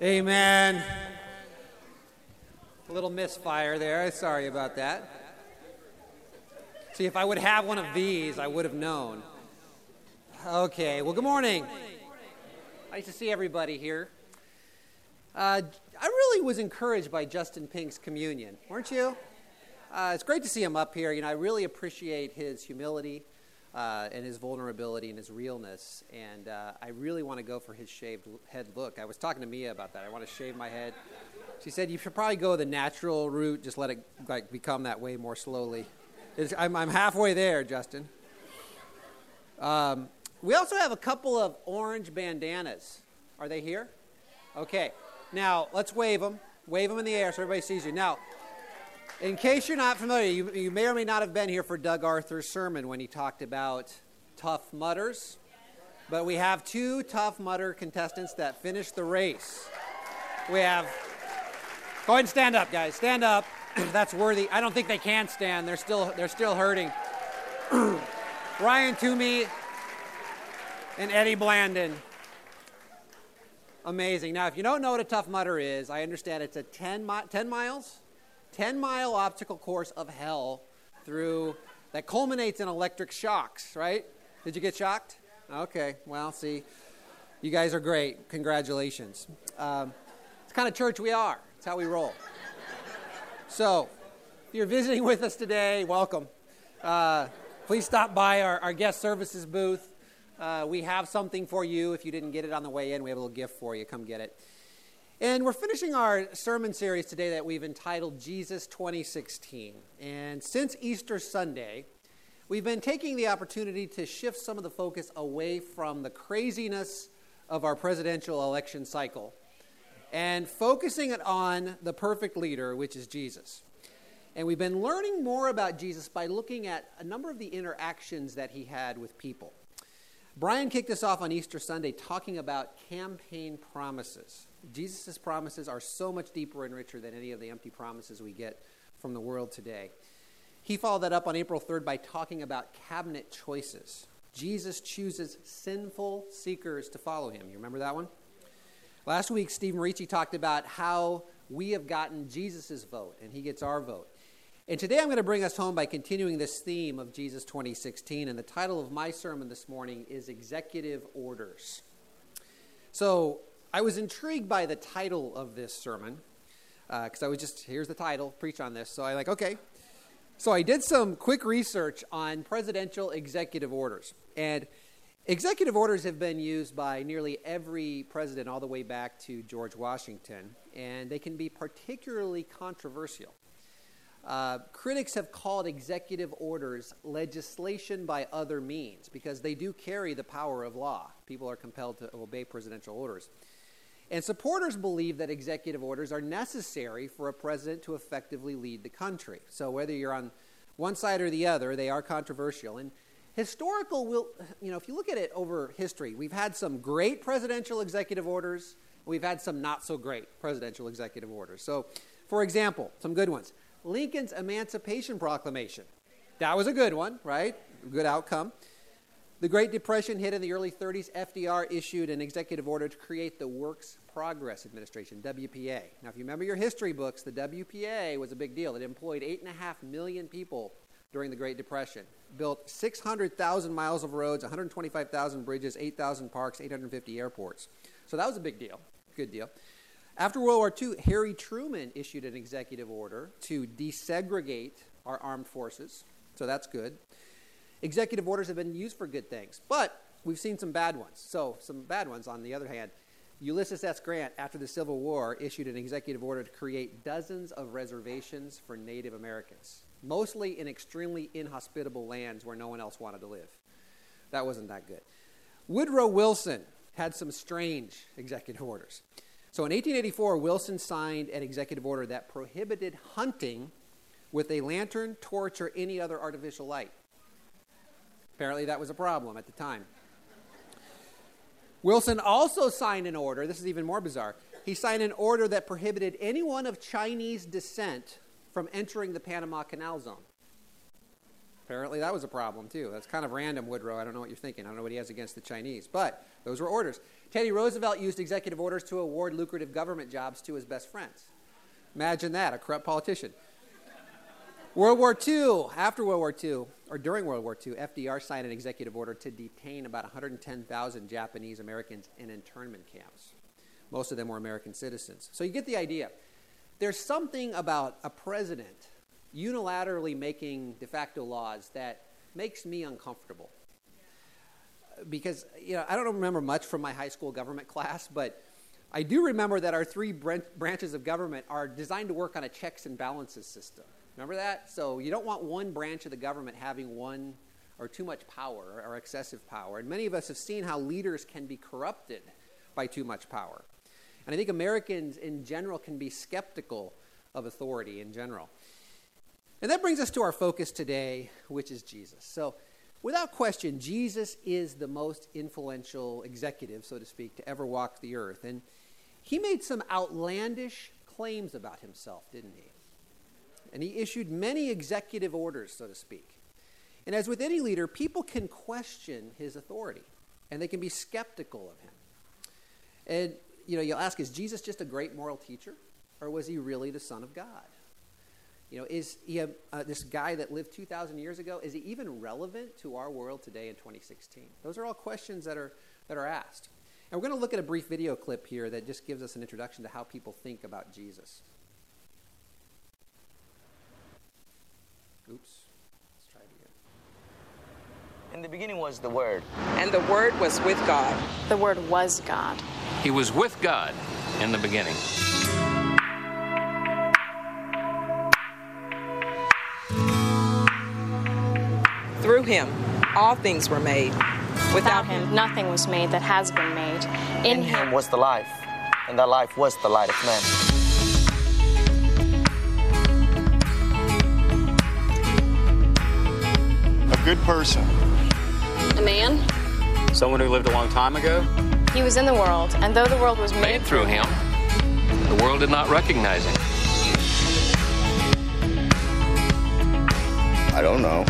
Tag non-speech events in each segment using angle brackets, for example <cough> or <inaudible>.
Amen. A little misfire there. Sorry about that. See, if I would have one of these, I would have known. Okay, well, good morning. Nice to see everybody here. Uh, I really was encouraged by Justin Pink's communion, weren't you? Uh, it's great to see him up here. You know, I really appreciate his humility uh, and his vulnerability and his realness. And uh, I really want to go for his shaved head look. I was talking to Mia about that. I want to shave my head. She said you should probably go the natural route. Just let it like become that way more slowly. I'm, I'm, halfway there, Justin. Um, we also have a couple of orange bandanas. Are they here? Okay. Now let's wave them. Wave them in the air so everybody sees you. Now, in case you're not familiar, you, you may or may not have been here for Doug Arthur's sermon when he talked about Tough Mudders. But we have two Tough Mudder contestants that finished the race. We have. Go ahead and stand up, guys. Stand up. <clears throat> That's worthy. I don't think they can stand. They're still they're still hurting. <clears throat> Ryan Toomey and Eddie Blandon. Amazing. Now, if you don't know what a Tough Mudder is, I understand it's a 10, mi- 10 miles 10 mile obstacle course of hell through that culminates in electric shocks, right? Did you get shocked? Okay, well, see, you guys are great. Congratulations. Um, it's kind of church we are, it's how we roll. So, if you're visiting with us today, welcome. Uh, please stop by our, our guest services booth. Uh, we have something for you. If you didn't get it on the way in, we have a little gift for you. Come get it. And we're finishing our sermon series today that we've entitled Jesus 2016. And since Easter Sunday, we've been taking the opportunity to shift some of the focus away from the craziness of our presidential election cycle and focusing it on the perfect leader, which is Jesus. And we've been learning more about Jesus by looking at a number of the interactions that he had with people. Brian kicked us off on Easter Sunday talking about campaign promises. Jesus' promises are so much deeper and richer than any of the empty promises we get from the world today. He followed that up on April 3rd by talking about cabinet choices. Jesus chooses sinful seekers to follow him. You remember that one? Last week, Steve Marici talked about how we have gotten Jesus' vote, and he gets our vote. And today I'm going to bring us home by continuing this theme of Jesus 2016. And the title of my sermon this morning is Executive Orders. So, I was intrigued by the title of this sermon because uh, I was just, here's the title, preach on this. So I like, okay. So I did some quick research on presidential executive orders. And executive orders have been used by nearly every president all the way back to George Washington, and they can be particularly controversial. Uh, critics have called executive orders legislation by other means because they do carry the power of law. People are compelled to obey presidential orders. And supporters believe that executive orders are necessary for a president to effectively lead the country. So whether you're on one side or the other, they are controversial. And historical will, you know, if you look at it over history, we've had some great presidential executive orders, we've had some not so great presidential executive orders. So, for example, some good ones. Lincoln's Emancipation Proclamation. That was a good one, right? Good outcome. The Great Depression hit in the early 30s. FDR issued an executive order to create the Works Progress Administration, WPA. Now, if you remember your history books, the WPA was a big deal. It employed 8.5 million people during the Great Depression, built 600,000 miles of roads, 125,000 bridges, 8,000 parks, 850 airports. So that was a big deal. Good deal. After World War II, Harry Truman issued an executive order to desegregate our armed forces. So that's good. Executive orders have been used for good things, but we've seen some bad ones. So, some bad ones on the other hand. Ulysses S. Grant, after the Civil War, issued an executive order to create dozens of reservations for Native Americans, mostly in extremely inhospitable lands where no one else wanted to live. That wasn't that good. Woodrow Wilson had some strange executive orders. So in 1884, Wilson signed an executive order that prohibited hunting with a lantern, torch, or any other artificial light. Apparently, that was a problem at the time. Wilson also signed an order, this is even more bizarre. He signed an order that prohibited anyone of Chinese descent from entering the Panama Canal Zone. Apparently, that was a problem too. That's kind of random, Woodrow. I don't know what you're thinking. I don't know what he has against the Chinese. But those were orders. Teddy Roosevelt used executive orders to award lucrative government jobs to his best friends. Imagine that, a corrupt politician. World War II, after World War II, or during World War II, FDR signed an executive order to detain about 110,000 Japanese Americans in internment camps. Most of them were American citizens. So you get the idea. There's something about a president unilaterally making de facto laws that makes me uncomfortable. Because, you know, I don't remember much from my high school government class, but I do remember that our three branches of government are designed to work on a checks and balances system. Remember that? So you don't want one branch of the government having one or too much power or excessive power. And many of us have seen how leaders can be corrupted by too much power. And I think Americans in general can be skeptical of authority in general. And that brings us to our focus today, which is Jesus. So, without question, Jesus is the most influential executive, so to speak, to ever walk the earth. And he made some outlandish claims about himself, didn't he? And he issued many executive orders, so to speak. And as with any leader, people can question his authority, and they can be skeptical of him. And you know, you'll ask, is Jesus just a great moral teacher, or was he really the Son of God? You know, is he a, uh, this guy that lived 2,000 years ago, is he even relevant to our world today in 2016? Those are all questions that are, that are asked. And we're going to look at a brief video clip here that just gives us an introduction to how people think about Jesus. Oops. Let's try it again. In the beginning was the Word. And the Word was with God. The Word was God. He was with God in the beginning. Through him, all things were made. Without, Without him, nothing was made that has been made. In, in him, him was the life, and that life was the light of men. Good person. A man. Someone who lived a long time ago. He was in the world, and though the world was made, made through him, the world did not recognize him. I don't know.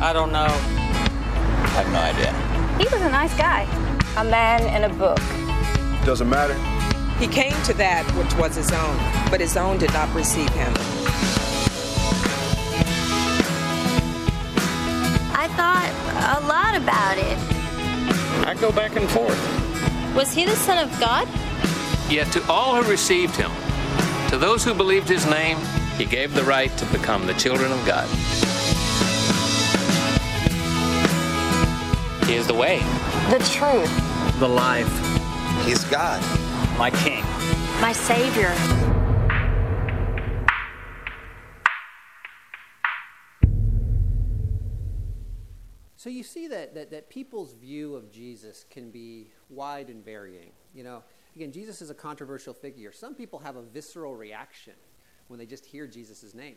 I don't know. I have no idea. He was a nice guy. A man in a book. Doesn't matter. He came to that which was his own, but his own did not receive him. Thought a lot about it. I go back and forth. Was he the Son of God? Yet to all who received him, to those who believed his name, he gave the right to become the children of God. He is the way, the truth, the life. He's God, my King, my Savior. So you see that, that, that people's view of Jesus can be wide and varying. You know, again, Jesus is a controversial figure. Some people have a visceral reaction when they just hear Jesus' name.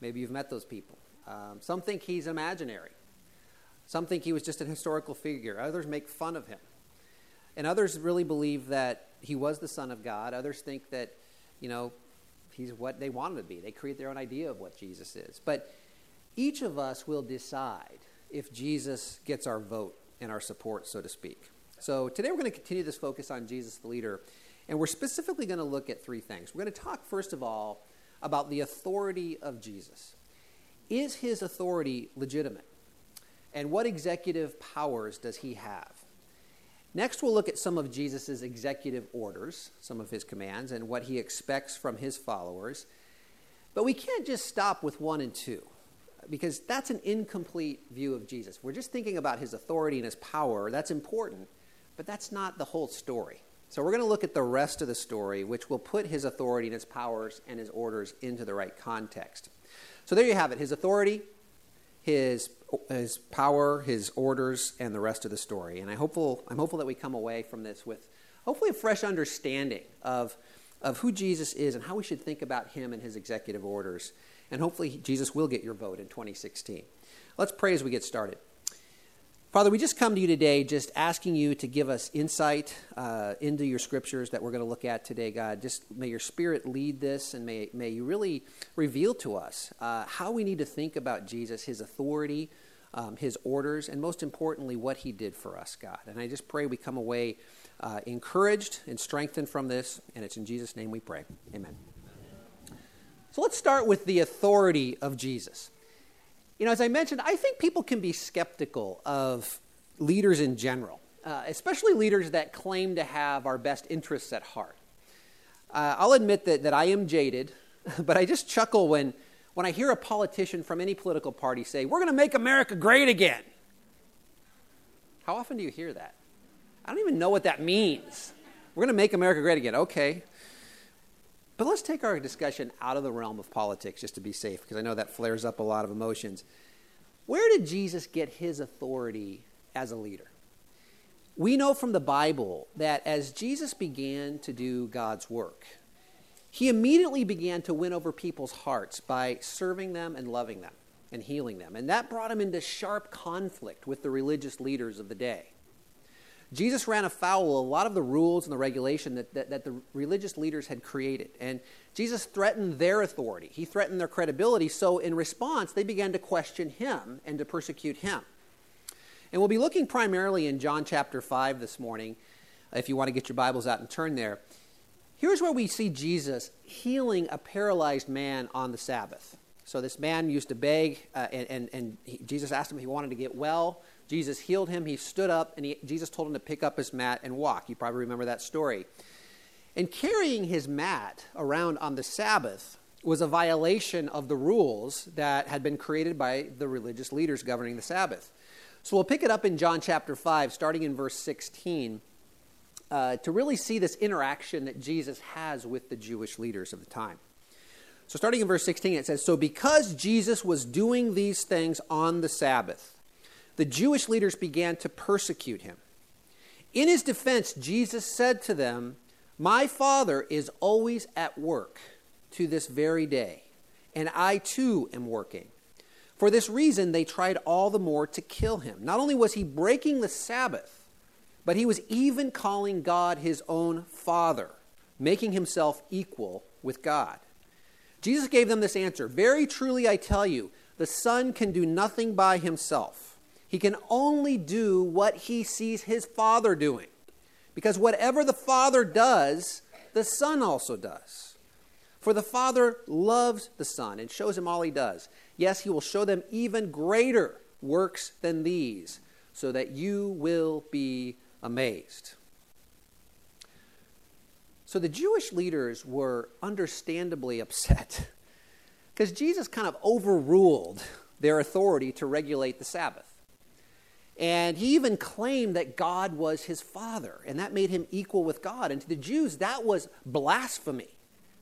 Maybe you've met those people. Um, some think he's imaginary. Some think he was just an historical figure. Others make fun of him. And others really believe that he was the Son of God. Others think that, you know, he's what they want him to be. They create their own idea of what Jesus is. But each of us will decide if Jesus gets our vote and our support, so to speak. So today we're going to continue this focus on Jesus the leader, and we're specifically going to look at three things. We're going to talk, first of all, about the authority of Jesus. Is his authority legitimate? And what executive powers does he have? Next, we'll look at some of Jesus' executive orders, some of his commands, and what he expects from his followers. But we can't just stop with one and two because that's an incomplete view of Jesus. We're just thinking about his authority and his power. That's important, but that's not the whole story. So we're going to look at the rest of the story, which will put his authority and his powers and his orders into the right context. So there you have it his authority, his, his power, his orders, and the rest of the story. And I hopeful, I'm hopeful that we come away from this with hopefully a fresh understanding of, of who Jesus is and how we should think about him and his executive orders and hopefully Jesus will get your vote in 2016. Let's pray as we get started. Father, we just come to you today just asking you to give us insight uh, into your scriptures that we're going to look at today, God. Just may your spirit lead this and may, may you really reveal to us uh, how we need to think about Jesus, his authority, um, his orders, and most importantly, what he did for us, God. And I just pray we come away uh, encouraged and strengthened from this, and it's in Jesus' name we pray. Amen. So let's start with the authority of Jesus. You know, as I mentioned, I think people can be skeptical of leaders in general, uh, especially leaders that claim to have our best interests at heart. Uh, I'll admit that, that I am jaded, <laughs> but I just chuckle when, when I hear a politician from any political party say, We're going to make America great again. How often do you hear that? I don't even know what that means. We're going to make America great again. Okay. But let's take our discussion out of the realm of politics just to be safe, because I know that flares up a lot of emotions. Where did Jesus get his authority as a leader? We know from the Bible that as Jesus began to do God's work, he immediately began to win over people's hearts by serving them and loving them and healing them. And that brought him into sharp conflict with the religious leaders of the day. Jesus ran afoul of a lot of the rules and the regulation that, that, that, the religious leaders had created. And Jesus threatened their authority, he threatened their credibility. So, in response, they began to question him and to persecute him. And we'll be looking primarily in John chapter 5 this morning, if you want to get your Bibles out and turn there. Here's where we see Jesus healing a paralyzed man on the Sabbath. So, this man used to beg, uh, and, and, and he, Jesus asked him if he wanted to get well. Jesus healed him. He stood up, and he, Jesus told him to pick up his mat and walk. You probably remember that story. And carrying his mat around on the Sabbath was a violation of the rules that had been created by the religious leaders governing the Sabbath. So we'll pick it up in John chapter 5, starting in verse 16, uh, to really see this interaction that Jesus has with the Jewish leaders of the time. So, starting in verse 16, it says So, because Jesus was doing these things on the Sabbath, the Jewish leaders began to persecute him. In his defense, Jesus said to them, My Father is always at work to this very day, and I too am working. For this reason, they tried all the more to kill him. Not only was he breaking the Sabbath, but he was even calling God his own Father, making himself equal with God. Jesus gave them this answer Very truly, I tell you, the Son can do nothing by himself. He can only do what he sees his Father doing. Because whatever the Father does, the Son also does. For the Father loves the Son and shows him all he does. Yes, he will show them even greater works than these, so that you will be amazed. So the Jewish leaders were understandably upset because Jesus kind of overruled their authority to regulate the Sabbath. And he even claimed that God was his father, and that made him equal with God. And to the Jews, that was blasphemy.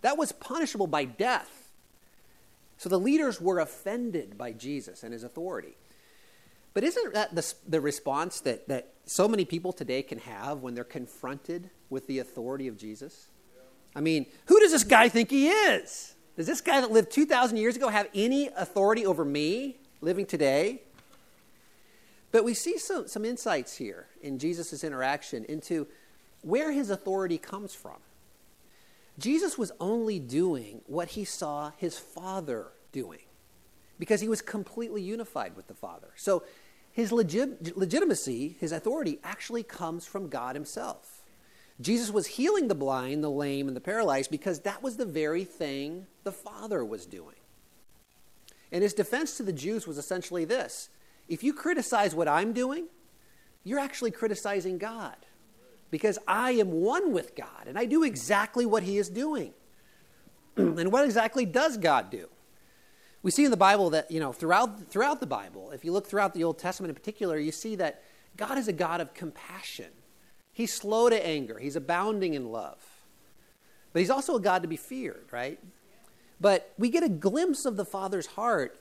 That was punishable by death. So the leaders were offended by Jesus and his authority. But isn't that the, the response that, that so many people today can have when they're confronted with the authority of Jesus? I mean, who does this guy think he is? Does this guy that lived 2,000 years ago have any authority over me living today? But we see some, some insights here in Jesus' interaction into where his authority comes from. Jesus was only doing what he saw his Father doing because he was completely unified with the Father. So his legit, legitimacy, his authority, actually comes from God himself. Jesus was healing the blind, the lame, and the paralyzed because that was the very thing the Father was doing. And his defense to the Jews was essentially this if you criticize what I'm doing, you're actually criticizing God because I am one with God and I do exactly what He is doing. <clears throat> and what exactly does God do? We see in the Bible that, you know, throughout, throughout the Bible, if you look throughout the Old Testament in particular, you see that God is a God of compassion. He's slow to anger, He's abounding in love. But He's also a God to be feared, right? But we get a glimpse of the Father's heart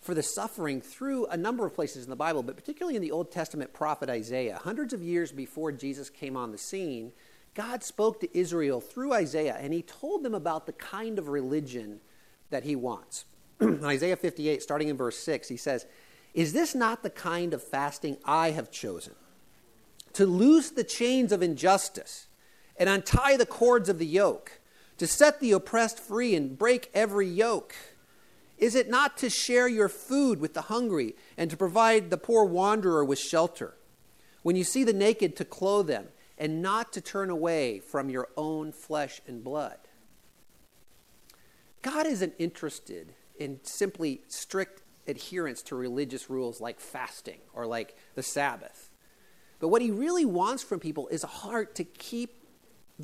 for the suffering through a number of places in the Bible, but particularly in the Old Testament prophet Isaiah. Hundreds of years before Jesus came on the scene, God spoke to Israel through Isaiah, and he told them about the kind of religion that he wants. <clears throat> Isaiah 58, starting in verse 6, he says, Is this not the kind of fasting I have chosen? To loose the chains of injustice and untie the cords of the yoke, to set the oppressed free and break every yoke? Is it not to share your food with the hungry and to provide the poor wanderer with shelter? When you see the naked, to clothe them and not to turn away from your own flesh and blood. God isn't interested in simply strict adherence to religious rules like fasting or like the Sabbath. But what he really wants from people is a heart to keep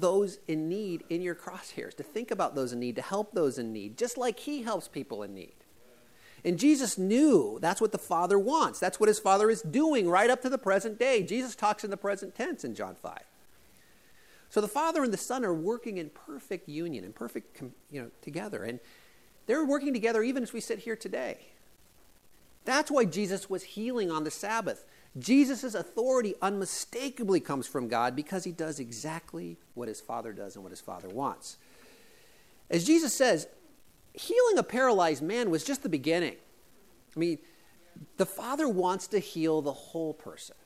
those in need in your crosshairs, to think about those in need, to help those in need, just like he helps people in need. And Jesus knew that's what the Father wants. That's what his Father is doing right up to the present day. Jesus talks in the present tense in John 5. So the Father and the Son are working in perfect union and perfect, you know, together. And they're working together even as we sit here today. That's why Jesus was healing on the Sabbath. Jesus' authority unmistakably comes from God because he does exactly what his Father does and what his Father wants. As Jesus says, healing a paralyzed man was just the beginning. I mean, the Father wants to heal the whole person,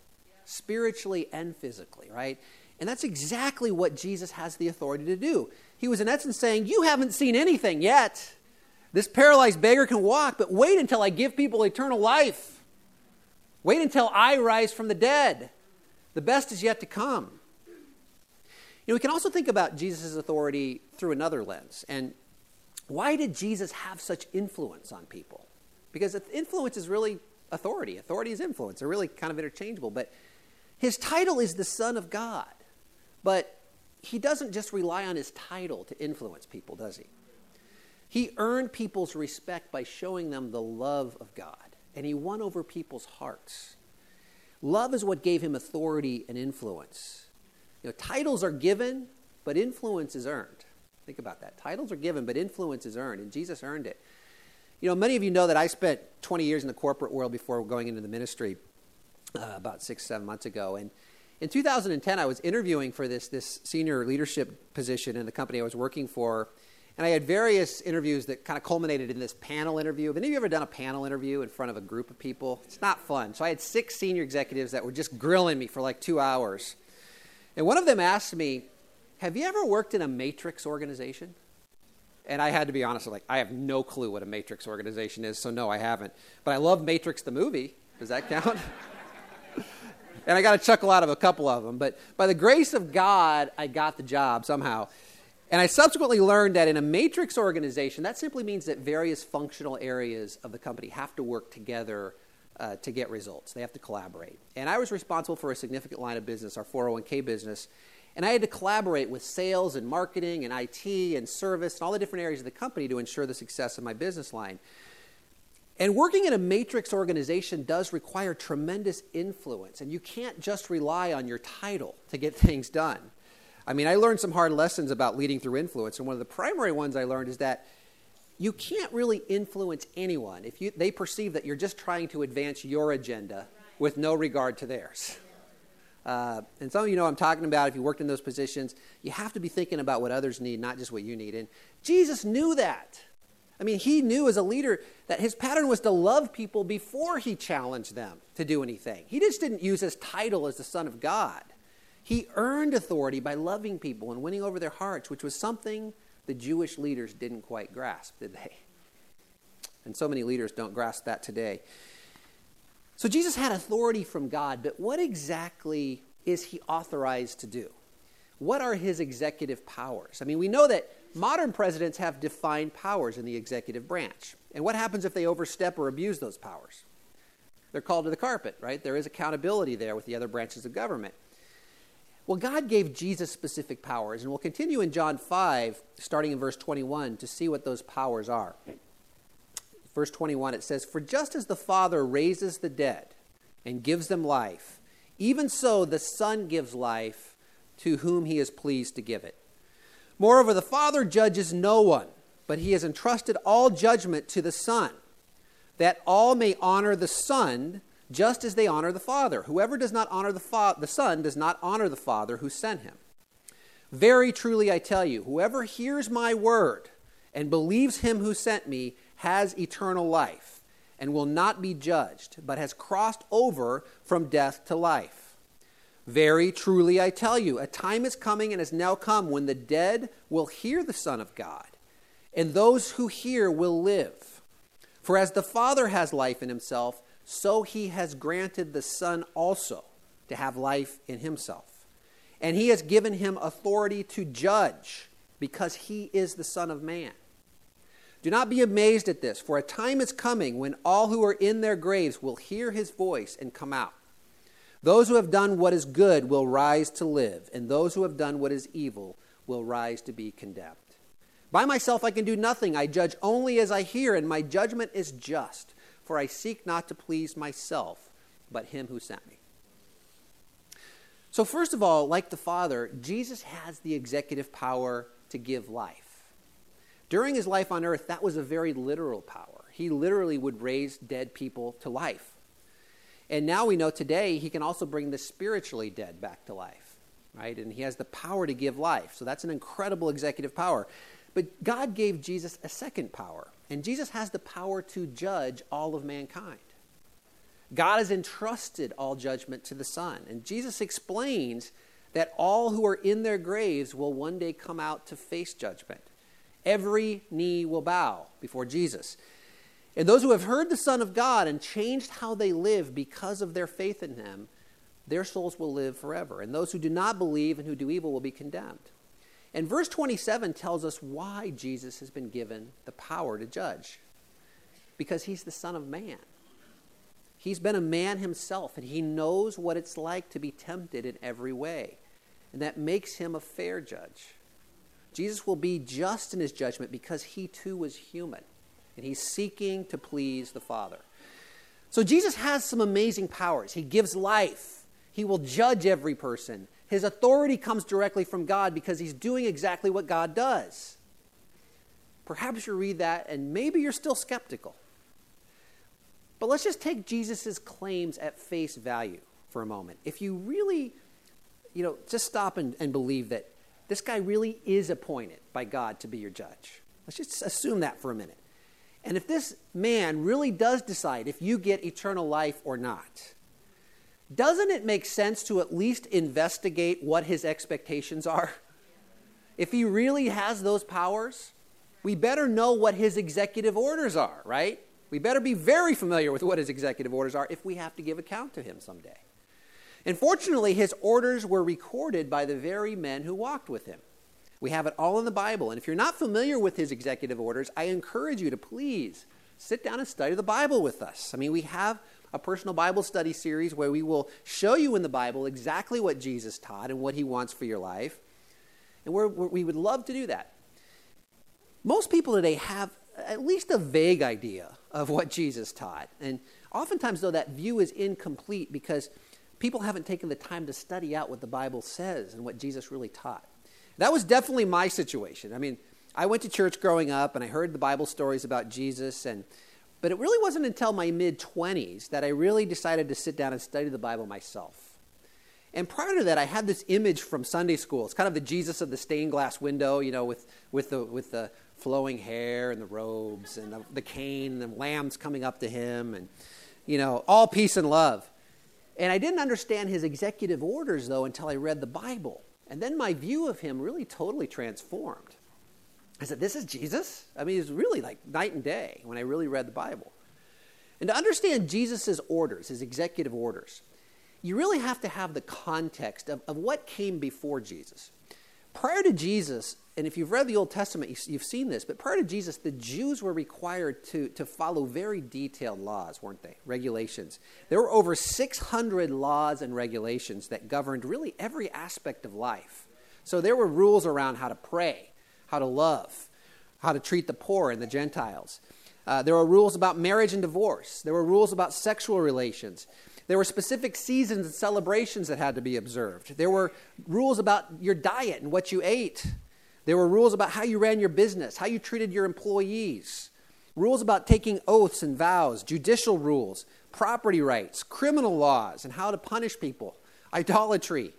spiritually and physically, right? And that's exactly what Jesus has the authority to do. He was, in essence, saying, You haven't seen anything yet. This paralyzed beggar can walk, but wait until I give people eternal life. Wait until I rise from the dead. The best is yet to come. You know, we can also think about Jesus' authority through another lens. And why did Jesus have such influence on people? Because influence is really authority. Authority is influence. They're really kind of interchangeable. But his title is the Son of God. But he doesn't just rely on his title to influence people, does he? He earned people's respect by showing them the love of God, and he won over people's hearts. Love is what gave him authority and influence. You know, titles are given, but influence is earned. Think about that. Titles are given, but influence is earned, and Jesus earned it. You know, many of you know that I spent 20 years in the corporate world before going into the ministry uh, about six, seven months ago. And in 2010, I was interviewing for this, this senior leadership position in the company I was working for. And I had various interviews that kind of culminated in this panel interview. Have any of you ever done a panel interview in front of a group of people? It's not fun. So I had six senior executives that were just grilling me for like two hours. And one of them asked me, Have you ever worked in a matrix organization? And I had to be honest, like, I have no clue what a matrix organization is, so no, I haven't. But I love Matrix the movie. Does that count? <laughs> and I got a chuckle out of a couple of them. But by the grace of God, I got the job somehow. And I subsequently learned that in a matrix organization, that simply means that various functional areas of the company have to work together uh, to get results. They have to collaborate. And I was responsible for a significant line of business, our 401k business. And I had to collaborate with sales and marketing and IT and service and all the different areas of the company to ensure the success of my business line. And working in a matrix organization does require tremendous influence, and you can't just rely on your title to get <laughs> things done. I mean, I learned some hard lessons about leading through influence, and one of the primary ones I learned is that you can't really influence anyone if you, they perceive that you're just trying to advance your agenda with no regard to theirs. Uh, and some of you know I'm talking about if you worked in those positions, you have to be thinking about what others need, not just what you need. And Jesus knew that. I mean, he knew as a leader that his pattern was to love people before he challenged them to do anything. He just didn't use his title as the Son of God. He earned authority by loving people and winning over their hearts, which was something the Jewish leaders didn't quite grasp, did they? And so many leaders don't grasp that today. So Jesus had authority from God, but what exactly is he authorized to do? What are his executive powers? I mean, we know that modern presidents have defined powers in the executive branch. And what happens if they overstep or abuse those powers? They're called to the carpet, right? There is accountability there with the other branches of government. Well, God gave Jesus specific powers, and we'll continue in John 5, starting in verse 21, to see what those powers are. Verse 21, it says, For just as the Father raises the dead and gives them life, even so the Son gives life to whom he is pleased to give it. Moreover, the Father judges no one, but he has entrusted all judgment to the Son, that all may honor the Son just as they honor the Father. Whoever does not honor the, fa- the Son does not honor the Father who sent him. Very truly I tell you, whoever hears my word and believes him who sent me has eternal life and will not be judged, but has crossed over from death to life. Very truly I tell you, a time is coming and has now come when the dead will hear the Son of God, and those who hear will live. For as the Father has life in himself, so he has granted the Son also to have life in himself. And he has given him authority to judge, because he is the Son of Man. Do not be amazed at this, for a time is coming when all who are in their graves will hear his voice and come out. Those who have done what is good will rise to live, and those who have done what is evil will rise to be condemned. By myself I can do nothing. I judge only as I hear, and my judgment is just, for I seek not to please myself, but him who sent me. So, first of all, like the Father, Jesus has the executive power to give life. During his life on earth, that was a very literal power. He literally would raise dead people to life. And now we know today he can also bring the spiritually dead back to life, right? And he has the power to give life. So that's an incredible executive power. But God gave Jesus a second power, and Jesus has the power to judge all of mankind. God has entrusted all judgment to the Son. And Jesus explains that all who are in their graves will one day come out to face judgment. Every knee will bow before Jesus. And those who have heard the Son of God and changed how they live because of their faith in Him, their souls will live forever. And those who do not believe and who do evil will be condemned. And verse 27 tells us why Jesus has been given the power to judge. Because He's the Son of Man. He's been a man himself, and he knows what it's like to be tempted in every way. And that makes him a fair judge. Jesus will be just in his judgment because he too was human and he's seeking to please the Father. So Jesus has some amazing powers. He gives life, he will judge every person. His authority comes directly from God because he's doing exactly what God does. Perhaps you read that and maybe you're still skeptical. But let's just take Jesus' claims at face value for a moment. If you really, you know, just stop and, and believe that this guy really is appointed by God to be your judge. Let's just assume that for a minute. And if this man really does decide if you get eternal life or not, doesn't it make sense to at least investigate what his expectations are? If he really has those powers, we better know what his executive orders are, right? We better be very familiar with what his executive orders are if we have to give account to him someday. And fortunately, his orders were recorded by the very men who walked with him. We have it all in the Bible. And if you're not familiar with his executive orders, I encourage you to please sit down and study the Bible with us. I mean, we have a personal Bible study series where we will show you in the Bible exactly what Jesus taught and what he wants for your life. And we're, we would love to do that. Most people today have at least a vague idea of what Jesus taught. And oftentimes, though, that view is incomplete because people haven't taken the time to study out what the Bible says and what Jesus really taught. That was definitely my situation. I mean, I went to church growing up and I heard the Bible stories about Jesus and but it really wasn't until my mid 20s that I really decided to sit down and study the Bible myself. And prior to that, I had this image from Sunday school. It's kind of the Jesus of the stained glass window, you know, with, with, the, with the flowing hair and the robes and the, the cane and the lambs coming up to him and, you know, all peace and love. And I didn't understand his executive orders, though, until I read the Bible. And then my view of him really totally transformed. I said, This is Jesus? I mean, it's really like night and day when I really read the Bible. And to understand Jesus' orders, his executive orders, you really have to have the context of, of what came before Jesus. Prior to Jesus, and if you've read the Old Testament, you've seen this, but prior to Jesus, the Jews were required to, to follow very detailed laws, weren't they? Regulations. There were over 600 laws and regulations that governed really every aspect of life. So there were rules around how to pray, how to love, how to treat the poor and the Gentiles. Uh, there were rules about marriage and divorce. There were rules about sexual relations. There were specific seasons and celebrations that had to be observed. There were rules about your diet and what you ate. There were rules about how you ran your business, how you treated your employees, rules about taking oaths and vows, judicial rules, property rights, criminal laws, and how to punish people, idolatry,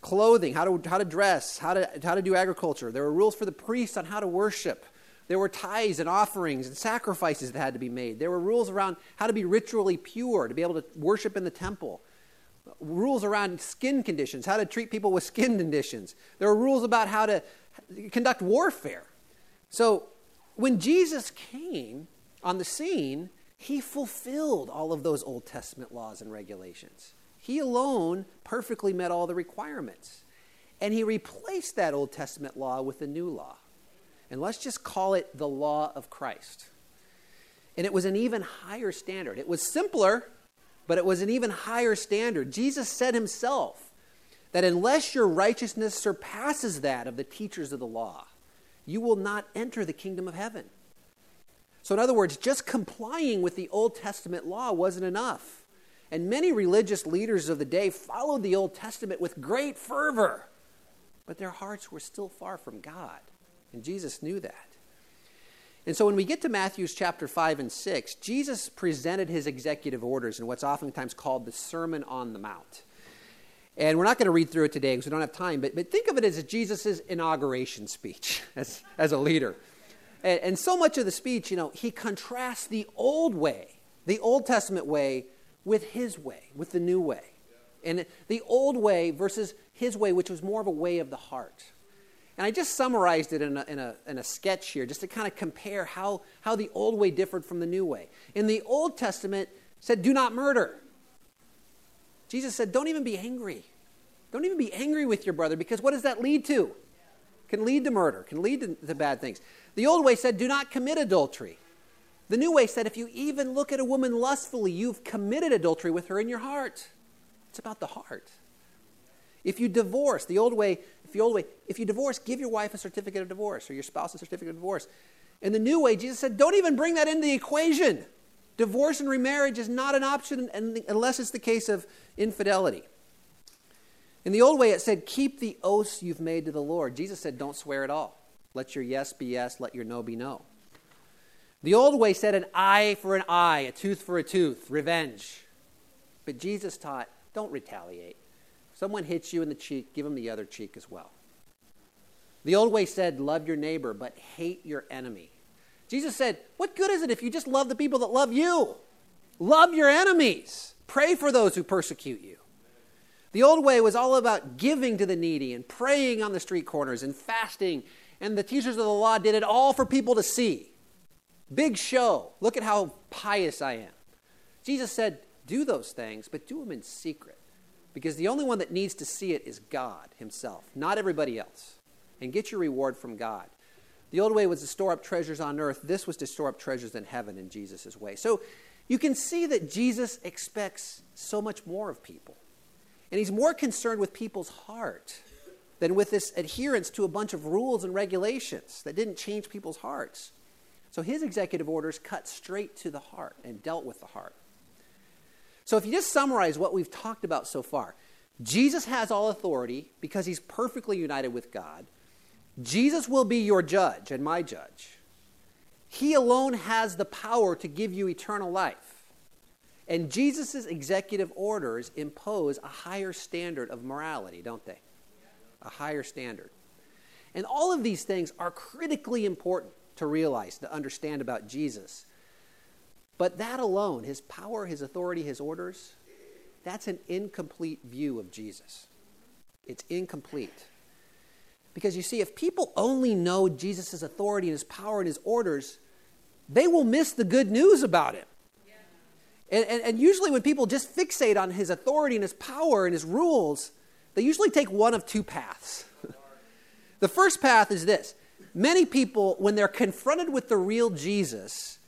clothing, how to, how to dress, how to, how to do agriculture. There were rules for the priests on how to worship, There were tithes and offerings and sacrifices that had to be made. There were rules around how to be ritually pure, to be able to worship in the temple. Rules around skin conditions, how to treat people with skin conditions. There were rules about how to conduct warfare. So when Jesus came on the scene, he fulfilled all of those Old Testament laws and regulations. He alone perfectly met all the requirements. And he replaced that Old Testament law with the new law. And let's just call it the law of Christ. And it was an even higher standard. It was simpler, but it was an even higher standard. Jesus said himself that unless your righteousness surpasses that of the teachers of the law, you will not enter the kingdom of heaven. So, in other words, just complying with the Old Testament law wasn't enough. And many religious leaders of the day followed the Old Testament with great fervor, but their hearts were still far from God. And Jesus knew that. And so when we get to Matthew's chapter 5 and 6, Jesus presented his executive orders in what's oftentimes called the Sermon on the Mount. And we're not going to read through it today because we don't have time, but, but think of it as Jesus' inauguration speech <laughs> as, as a leader. And, and so much of the speech, you know, he contrasts the old way, the Old Testament way, with his way, with the new way. And the old way versus his way, which was more of a way of the heart. And I just summarized it in a, in a, in a sketch here just to kind of compare how, how the old way differed from the new way. In the Old Testament, said, do not murder. Jesus said, don't even be angry. Don't even be angry with your brother because what does that lead to? Can lead to murder, can lead to, to bad things. The old way said, do not commit adultery. The new way said, if you even look at a woman lustfully, you've committed adultery with her in your heart. It's about the heart. If you divorce, the old way, if the old way, if you divorce, give your wife a certificate of divorce or your spouse a certificate of divorce. In the new way, Jesus said, don't even bring that into the equation. Divorce and remarriage is not an option unless it's the case of infidelity. In the old way, it said, keep the oaths you've made to the Lord. Jesus said, don't swear at all. Let your yes be yes, let your no be no. The old way said an eye for an eye, a tooth for a tooth, revenge. But Jesus taught, don't retaliate. Someone hits you in the cheek, give them the other cheek as well. The old way said, love your neighbor, but hate your enemy. Jesus said, what good is it if you just love the people that love you? Love your enemies. Pray for those who persecute you. The old way was all about giving to the needy and praying on the street corners and fasting, and the teachers of the law did it all for people to see. Big show. Look at how pious I am. Jesus said, do those things, but do them in secret. Because the only one that needs to see it is God Himself, not everybody else. And get your reward from God. The old way was to store up treasures on earth. This was to store up treasures in heaven in Jesus' way. So you can see that Jesus expects so much more of people. And He's more concerned with people's heart than with this adherence to a bunch of rules and regulations that didn't change people's hearts. So His executive orders cut straight to the heart and dealt with the heart. So, if you just summarize what we've talked about so far, Jesus has all authority because he's perfectly united with God. Jesus will be your judge and my judge. He alone has the power to give you eternal life. And Jesus' executive orders impose a higher standard of morality, don't they? A higher standard. And all of these things are critically important to realize, to understand about Jesus. But that alone, his power, his authority, his orders, that's an incomplete view of Jesus. It's incomplete. Because you see, if people only know Jesus' authority and his power and his orders, they will miss the good news about him. And, and, and, usually, when people just fixate on his authority and his power and his rules, they usually take one of two paths. <laughs> the first path is this many people, when they're confronted with the real Jesus,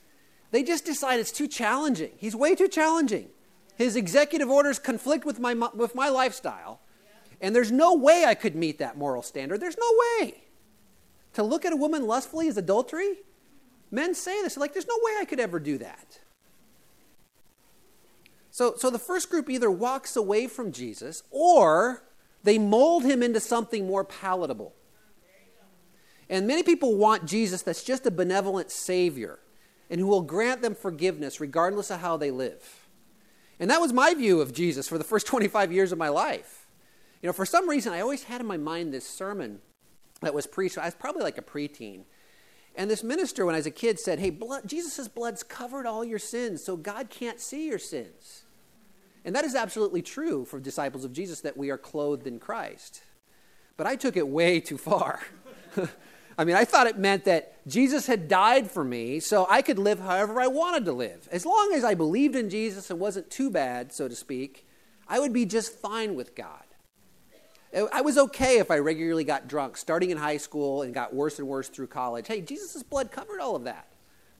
they just decide it's too challenging. He's way too challenging. His executive orders conflict with my, with my lifestyle, and there's no way I could meet that moral standard. There's no way. To look at a woman lustfully is adultery? Men say this, like, there's no way I could ever do that. So, so the first group either walks away from Jesus or they mold him into something more palatable. And many people want Jesus that's just a benevolent Savior and who will grant them forgiveness regardless of how they live. And that was my view of Jesus for the first <laughs> 25 years of my life. You know, for some reason, I always had in my mind this sermon that was preached. I was probably like a preteen. And this minister, when I was a kid, said, Hey, blood, Jesus' blood's covered all your sins, so God can't see your sins. And that is absolutely true for disciples of Jesus that we are clothed in Christ. But I took it way too far. <laughs> I mean, I thought it meant that Jesus had died for me so I could live however I wanted to live. As long as I believed in Jesus and wasn't too bad, so to speak, I would be just fine with God. I was okay if I regularly got drunk, starting in high school and got worse and worse through college. Hey, Jesus' blood covered all of that.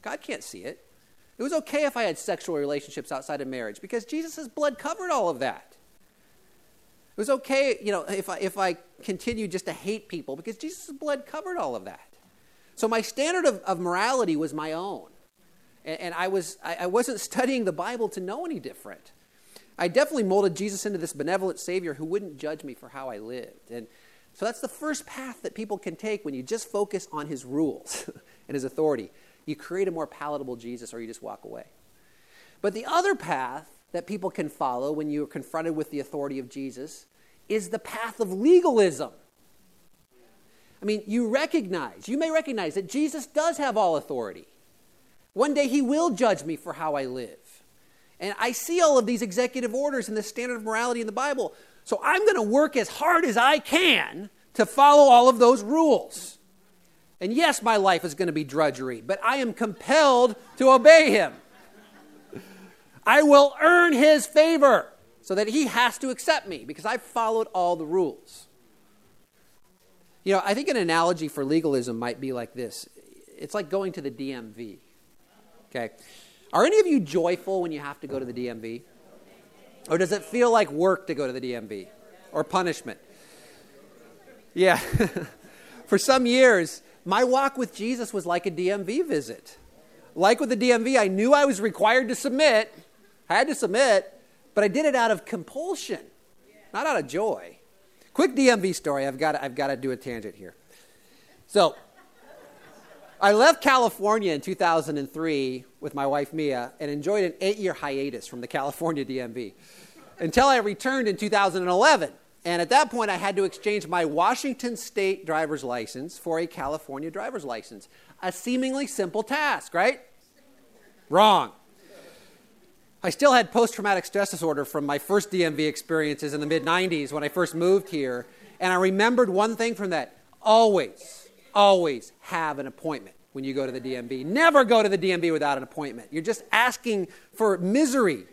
God can't see it. It was okay if I had sexual relationships outside of marriage because Jesus' blood covered all of that. It was okay, you know, if I, if I continued just to hate people because Jesus' blood covered all of that. So my standard of, of morality was my own. And, and I, was, I, I wasn't <laughs> studying the Bible to know any different. I definitely molded Jesus into this benevolent Savior who wouldn't judge me for how I lived. And so that's the first path that people can take when you just focus on his rules <laughs> and his authority. You create a more palatable Jesus or you just walk away. But the other path that people can follow when you are confronted with the authority of Jesus is the path of legalism. I mean, you recognize, you may recognize that Jesus does have all authority. One day he will judge me for how I live. And I see all of these executive orders and the standard of morality in the Bible. So I'm going to work as hard as I can to follow all of those rules. And yes, my life is going to be drudgery, but I am compelled to obey him. I will earn his favor so that he has to accept me because I've followed all the rules. You know, I think an analogy for legalism might be like this it's like going to the DMV. Okay? Are any of you joyful when you have to go to the DMV? Or does it feel like work to go to the DMV or punishment? Yeah. <laughs> For some years, my walk with Jesus was like a DMV visit. Like with the DMV, I knew I was required to submit, I had to submit, but I did it out of compulsion, not out of joy. Quick DMV story. I've got to, I've got to do a tangent here. So, I left California in 2003 with my wife Mia and enjoyed an eight year hiatus from the California DMV until I returned in 2011. And at that point, I had to exchange my Washington state driver's license for a California driver's license. A seemingly simple task, right? Wrong. I still had post traumatic stress disorder from my first DMV experiences in the mid 90s when I first moved here. And I remembered one thing from that always always have an appointment when you go to the DMV. Never go to the DMV without an appointment. You're just asking for misery.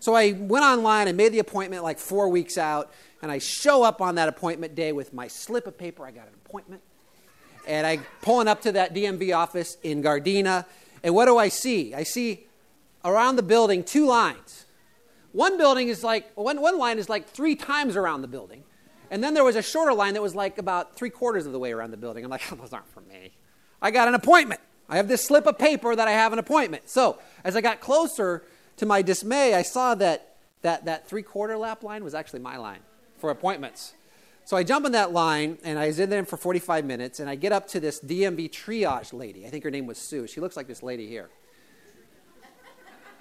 So I went online and made the appointment like four weeks out, and I show up on that appointment day with my slip of paper. I got an appointment. And I pulling up to that DMV office in Gardena, and what do I see? I see around the building two lines. One building is like one, one line is like three times around the building. And then there was a shorter line that was like about three quarters of the way around the building. I'm like, oh, <laughs> those aren't for me. I got an appointment. I have this slip of paper that I have an appointment. So as I got closer, to my dismay, I saw that that, that three quarter lap line was actually my line for appointments. So I jump in that line, and I was in there for 45 minutes, and I get up to this DMV triage lady. I think her name was Sue. She looks like this lady here.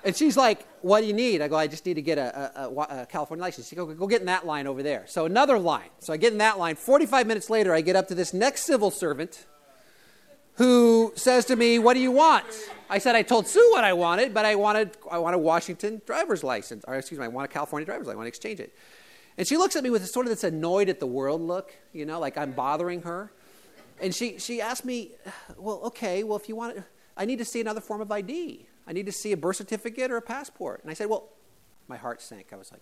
And she's like, What do you need? I go, I just need to get a, a, a California license. She goes, Go get in that line over there. So another line. So I get in that line. 45 minutes later, I get up to this next civil servant who says to me, What do you want? I said, I told Sue what I wanted, but I wanted, I want a Washington driver's license. Or excuse me, I want a California driver's license. I want to exchange it. And she looks at me with a sort of this annoyed at the world look, you know, like I'm bothering her. And she, she asked me, Well, okay, well, if you want, I need to see another form of ID. I need to see a birth certificate or a passport. And I said, Well, my heart sank. I was like,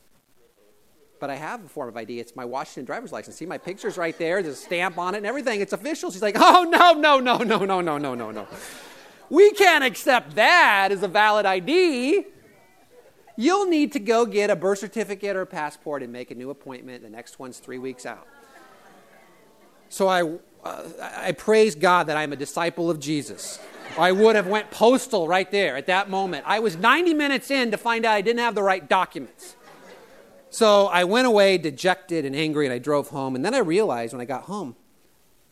But I have a form of ID. It's my Washington driver's license. See, my picture's right there. There's a stamp on it and everything. It's official. She's like, Oh, no, no, no, no, no, no, no, no, no. We can't accept that as a valid ID. You'll need to go get a birth certificate or a passport and make a new appointment. The next one's three weeks out. So I, uh, I praise God that I'm a disciple of Jesus. I would have went postal right there at that moment. I was 90 minutes in to find out I didn't have the right documents. So I went away dejected and angry and I drove home. And then I realized when I got home,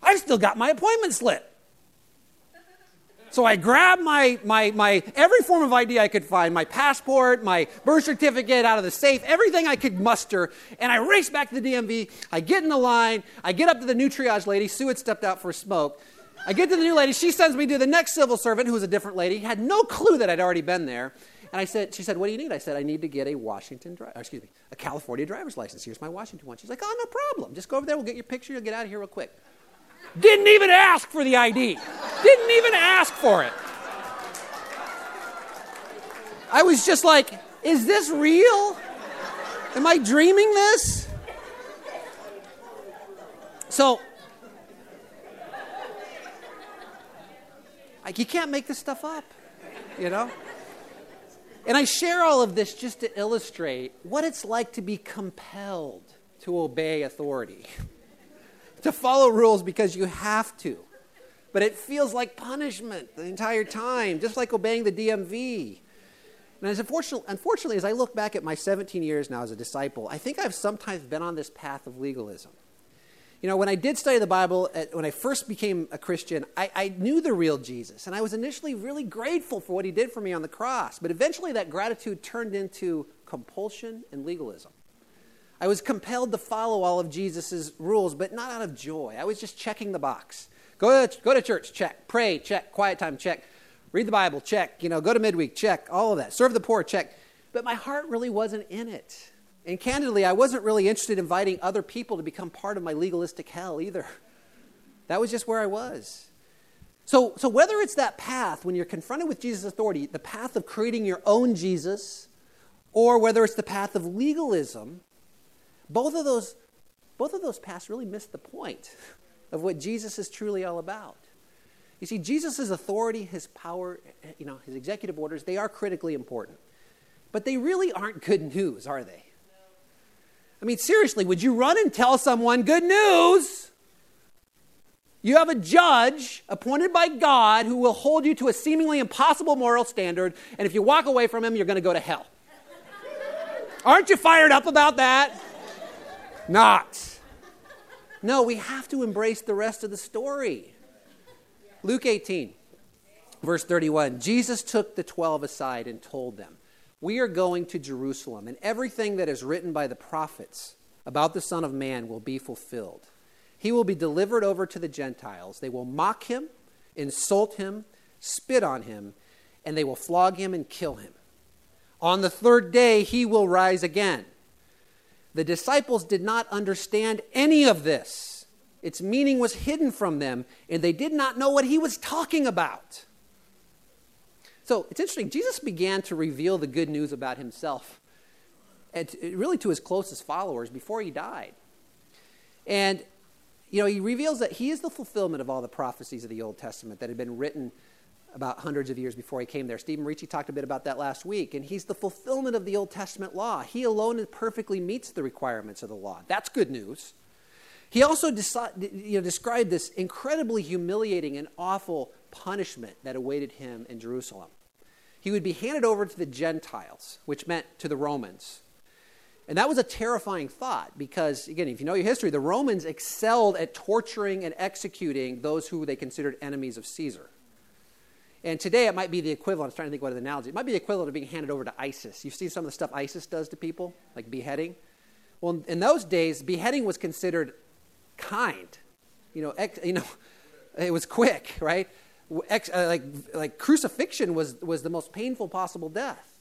I've still got my appointment slip. So I grabbed my, my, my every form of ID I could find, my passport, my birth certificate out of the safe, everything I could muster, and I raced back to the DMV. I get in the line, I get up to the new triage lady. Sue had stepped out for a smoke. I get to the new lady. She sends me to the next civil servant, who was a different lady. Had no clue that I'd already been there. And I said, she said, what do you need? I said, I need to get a Washington, dri- excuse me, a California driver's license. Here's my Washington one. She's like, oh, no problem. Just go over there. We'll get your picture. You'll get out of here real quick. Didn't even ask for the ID. Didn't even ask for it. I was just like, is this real? Am I dreaming this? So, like, you can't make this stuff up, you know? And I share all of this just to illustrate what it's like to be compelled to obey authority, to follow rules because you have to. But it feels like punishment the entire time, just like obeying the DMV. And as unfortunately, unfortunately, as I look back at my 17 years now as a disciple, I think I've sometimes been on this path of legalism. You know, when I did study the Bible, at, when I first became a Christian, I, I knew the real Jesus. And I was initially really grateful for what he did for me on the cross. But eventually, that gratitude turned into compulsion and legalism. I was compelled to follow all of Jesus' rules, but not out of joy. I was just checking the box. Go to, go to church, check. Pray, check. Quiet time, check. Read the Bible, check. You know, go to midweek, check. All of that. Serve the poor, check. But my heart really wasn't in it. And candidly, I wasn't really interested in inviting other people to become part of my legalistic hell either. That was just where I was. So, so whether it's that path, when you're confronted with Jesus' authority, the path of creating your own Jesus, or whether it's the path of legalism, both of those, both of those paths really miss the point of what Jesus is truly all about. You see, Jesus' authority, his power, you know, his executive orders, they are critically important. But they really aren't good news, are they? I mean, seriously, would you run and tell someone, good news? You have a judge appointed by God who will hold you to a seemingly impossible moral standard, and if you walk away from him, you're going to go to hell. Aren't you fired up about that? Not. No, we have to embrace the rest of the story. Luke 18, verse 31. Jesus took the 12 aside and told them, we are going to Jerusalem, and everything that is written by the prophets about the Son of Man will be fulfilled. He will be delivered over to the Gentiles. They will mock him, insult him, spit on him, and they will flog him and kill him. On the third day, he will rise again. The disciples did not understand any of this. Its meaning was hidden from them, and they did not know what he was talking about. So it's interesting. Jesus began to reveal the good news about himself, and really to his closest followers before he died. And you know, he reveals that he is the fulfillment of all the prophecies of the Old Testament that had been written about hundreds of years before he came there. Stephen Ricci talked a bit about that last week, and he's the fulfillment of the Old Testament law. He alone perfectly meets the requirements of the law. That's good news. He also you know, described this incredibly humiliating and awful punishment that awaited him in Jerusalem he would be handed over to the Gentiles, which meant to the Romans. And that was a terrifying thought because, again, if you know your history, the Romans excelled at torturing and executing those who they considered enemies of Caesar. And today it might be the equivalent, I was trying to think what an analogy, it might be the equivalent of being handed over to ISIS. You've seen some of the stuff ISIS does to people, like beheading. Well, in those days, beheading was considered kind. You know, ex, you know <laughs> it was quick, right? Ex, uh, like, like crucifixion was, was the most painful possible death.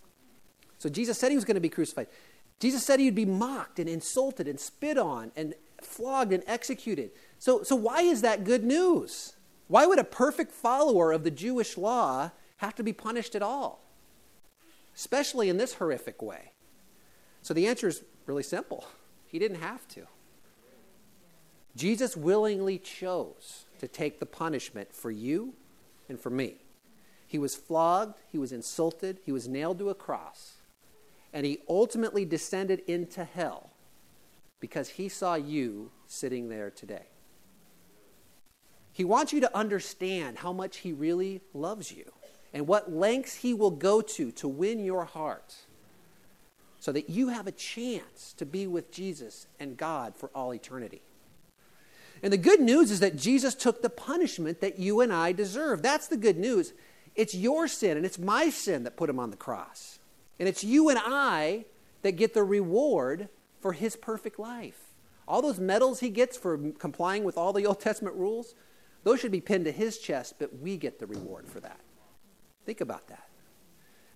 So Jesus said he was going to be crucified. Jesus said he'd be mocked and insulted and spit on and flogged and executed. So, so why is that good news? Why would a perfect follower of the Jewish law have to be punished at all? Especially in this horrific way. So the answer is really simple. He didn't have to. Jesus willingly chose to take the punishment for you and for me. He was flogged, he was insulted, he was nailed to a cross, and he ultimately descended into hell because he saw you sitting there today. He wants you to understand how much he really loves you and what lengths he will go to to win your heart so that you have a chance to be with Jesus and God for all eternity. And the good news is that Jesus took the punishment that you and I deserve. That's the good news. It's your sin and it's my sin that put him on the cross. And it's you and I that get the reward for his perfect life. All those medals he gets for complying with all the Old Testament rules, Those should be pinned to his chest, but we get the reward for that. Think about that.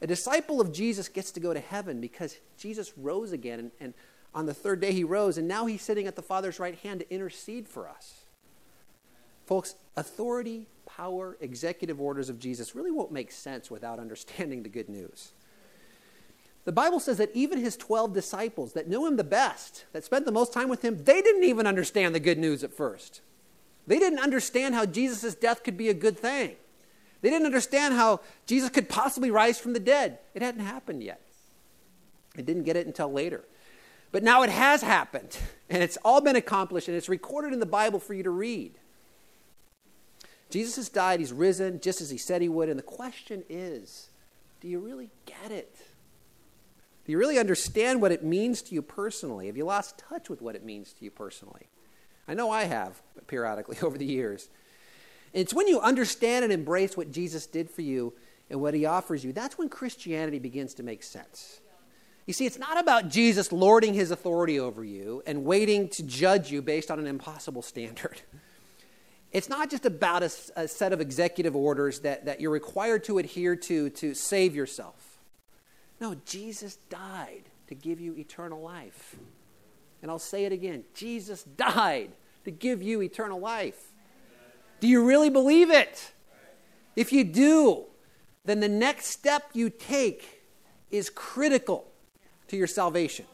A disciple of Jesus gets to go to heaven because Jesus rose again, and, and on the third day he rose, and now he's sitting at the Father's right hand to intercede for us. Folks, authority, power, executive orders of Jesus really won't make sense without understanding the good news. The Bible says that even his 12 disciples that knew him the best, that spent the most time with him, they didn't even understand the good news at first. They didn't understand how Jesus' death could be a good thing. They didn't understand how Jesus could possibly rise from the dead. It hadn't happened yet. They didn't get it until later. But now it has happened, and it's all been accomplished, and it's recorded in the Bible for you to read. Jesus has died, he's risen, just as he said he would, and the question is do you really get it? Do you really understand what it means to you personally? Have you lost touch with what it means to you personally? I know I have periodically <laughs> over the years. It's when you understand and embrace what Jesus did for you and what he offers you, that's when Christianity begins to make sense. You see, it's not about Jesus lording his authority over you and waiting to judge you based on an impossible standard. <laughs> It's not just about a, a, set of executive orders that, that you're required to adhere to to save yourself. No, Jesus died to give you eternal life. And I'll say it again Jesus died to give you eternal life. Do you really believe it? If you do, then the next step you take is critical to your salvation.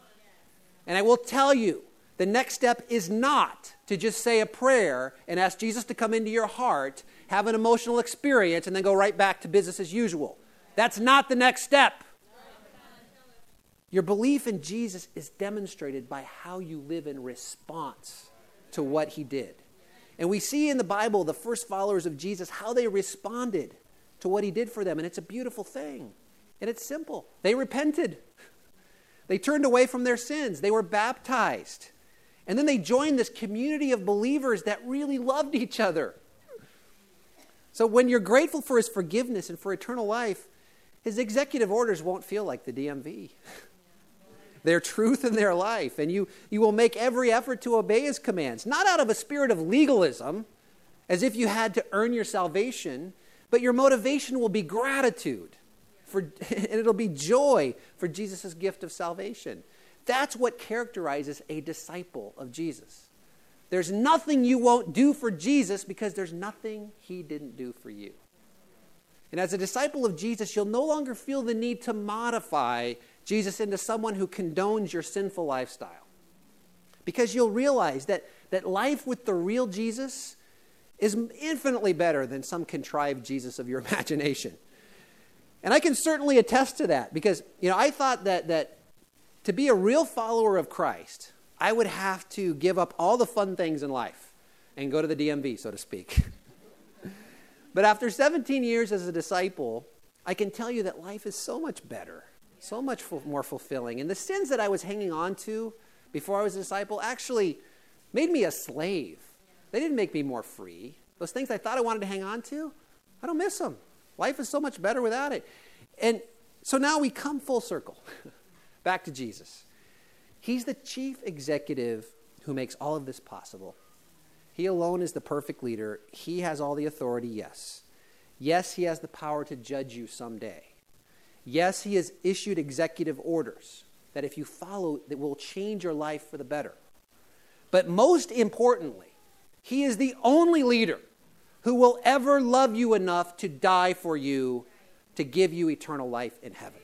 And I will tell you, the next step is not to just say a prayer and ask Jesus to come into your heart, have an emotional experience, and then go right back to business as usual. That's not the next step. Your belief in Jesus is demonstrated by how you live in response to what he did. And we see in the Bible the first followers of Jesus how they responded to what he did for them. And it's a beautiful thing. And it's simple. They repented, they turned away from their sins, they were baptized. And then they joined this community of believers that really loved each other. So when you're grateful for his forgiveness and for eternal life, his executive orders won't feel like the DMV. <laughs> their truth in their life. And you, you will make every effort to obey his commands, not out of a spirit of legalism, as if you had to earn your salvation, but your motivation will be gratitude. For, <laughs> and it'll be joy for Jesus' gift of salvation. That's what characterizes a disciple of Jesus. There's nothing you won't do for Jesus because there's nothing he didn't do for you. And as a disciple of Jesus, you'll no longer feel the need to modify Jesus into someone who condones your sinful lifestyle. Because you'll realize that, that life with the real Jesus is infinitely better than some contrived Jesus of your <laughs> imagination. And I can certainly attest to that because, you know, I thought that, that to be a real follower of Christ, I would have to give up all the fun things in life and go to the DMV, so to speak. <laughs> but after 17 years as a disciple, I can tell you that life is so much better so much more fulfilling. And the sins that I was hanging on to before I was a disciple actually made me a slave. They didn't make me more free. Those things I thought I wanted to hang on to, I don't miss them. Life is so much better without it. And so now we come full circle <laughs> back to Jesus. He's the chief executive who makes all of this possible. He alone is the perfect leader. He has all the authority, yes. Yes, he has the power to judge you someday. Yes, he has issued executive orders that if you follow, that will change your life for the better. But most importantly, he is the only leader who will ever love you enough to die for you to give you eternal life in heaven.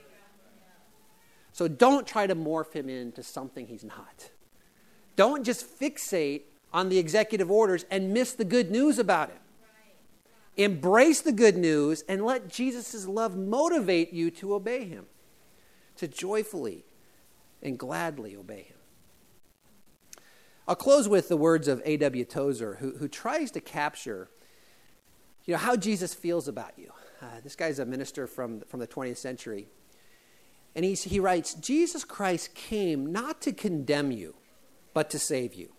So don't try to morph him into something he's not. Don't just fixate on the executive orders and miss the good news about him. Embrace the good news and let Jesus' love motivate you to obey him, to joyfully and gladly obey him. I'll close with the words of A.W. Tozer, who, who tries to capture you know, how Jesus feels about you. Uh, this guy's a minister from, from the 20th century. And he's, he writes Jesus Christ came not to condemn you, but to save you.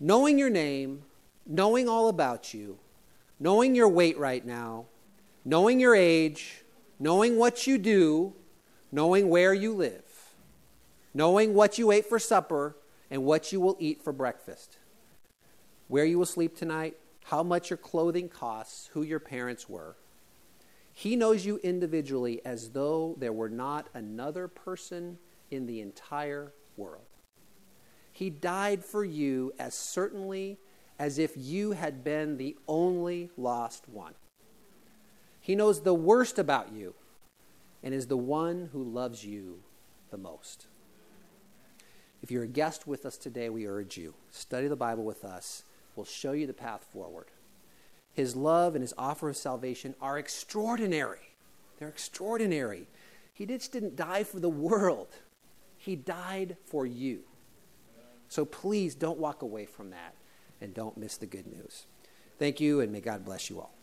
Knowing your name, knowing all about you, knowing your weight right now, knowing your age, knowing what you do, knowing where you live, knowing what you ate for supper and what you will eat for breakfast, where you will sleep tonight, how much your clothing costs, who your parents were. He knows you individually as though there were not another person in the entire world. He died for you as certainly as if you had been the only lost one. He knows the worst about you and is the one who loves you the most. If you're a guest with us today, we urge you study the Bible with us. We'll show you the path forward. His love and his offer of salvation are extraordinary. They're extraordinary. He just didn't die for the world, he died for you. So please don't walk away from that and don't miss the good news. Thank you, and may God bless you all.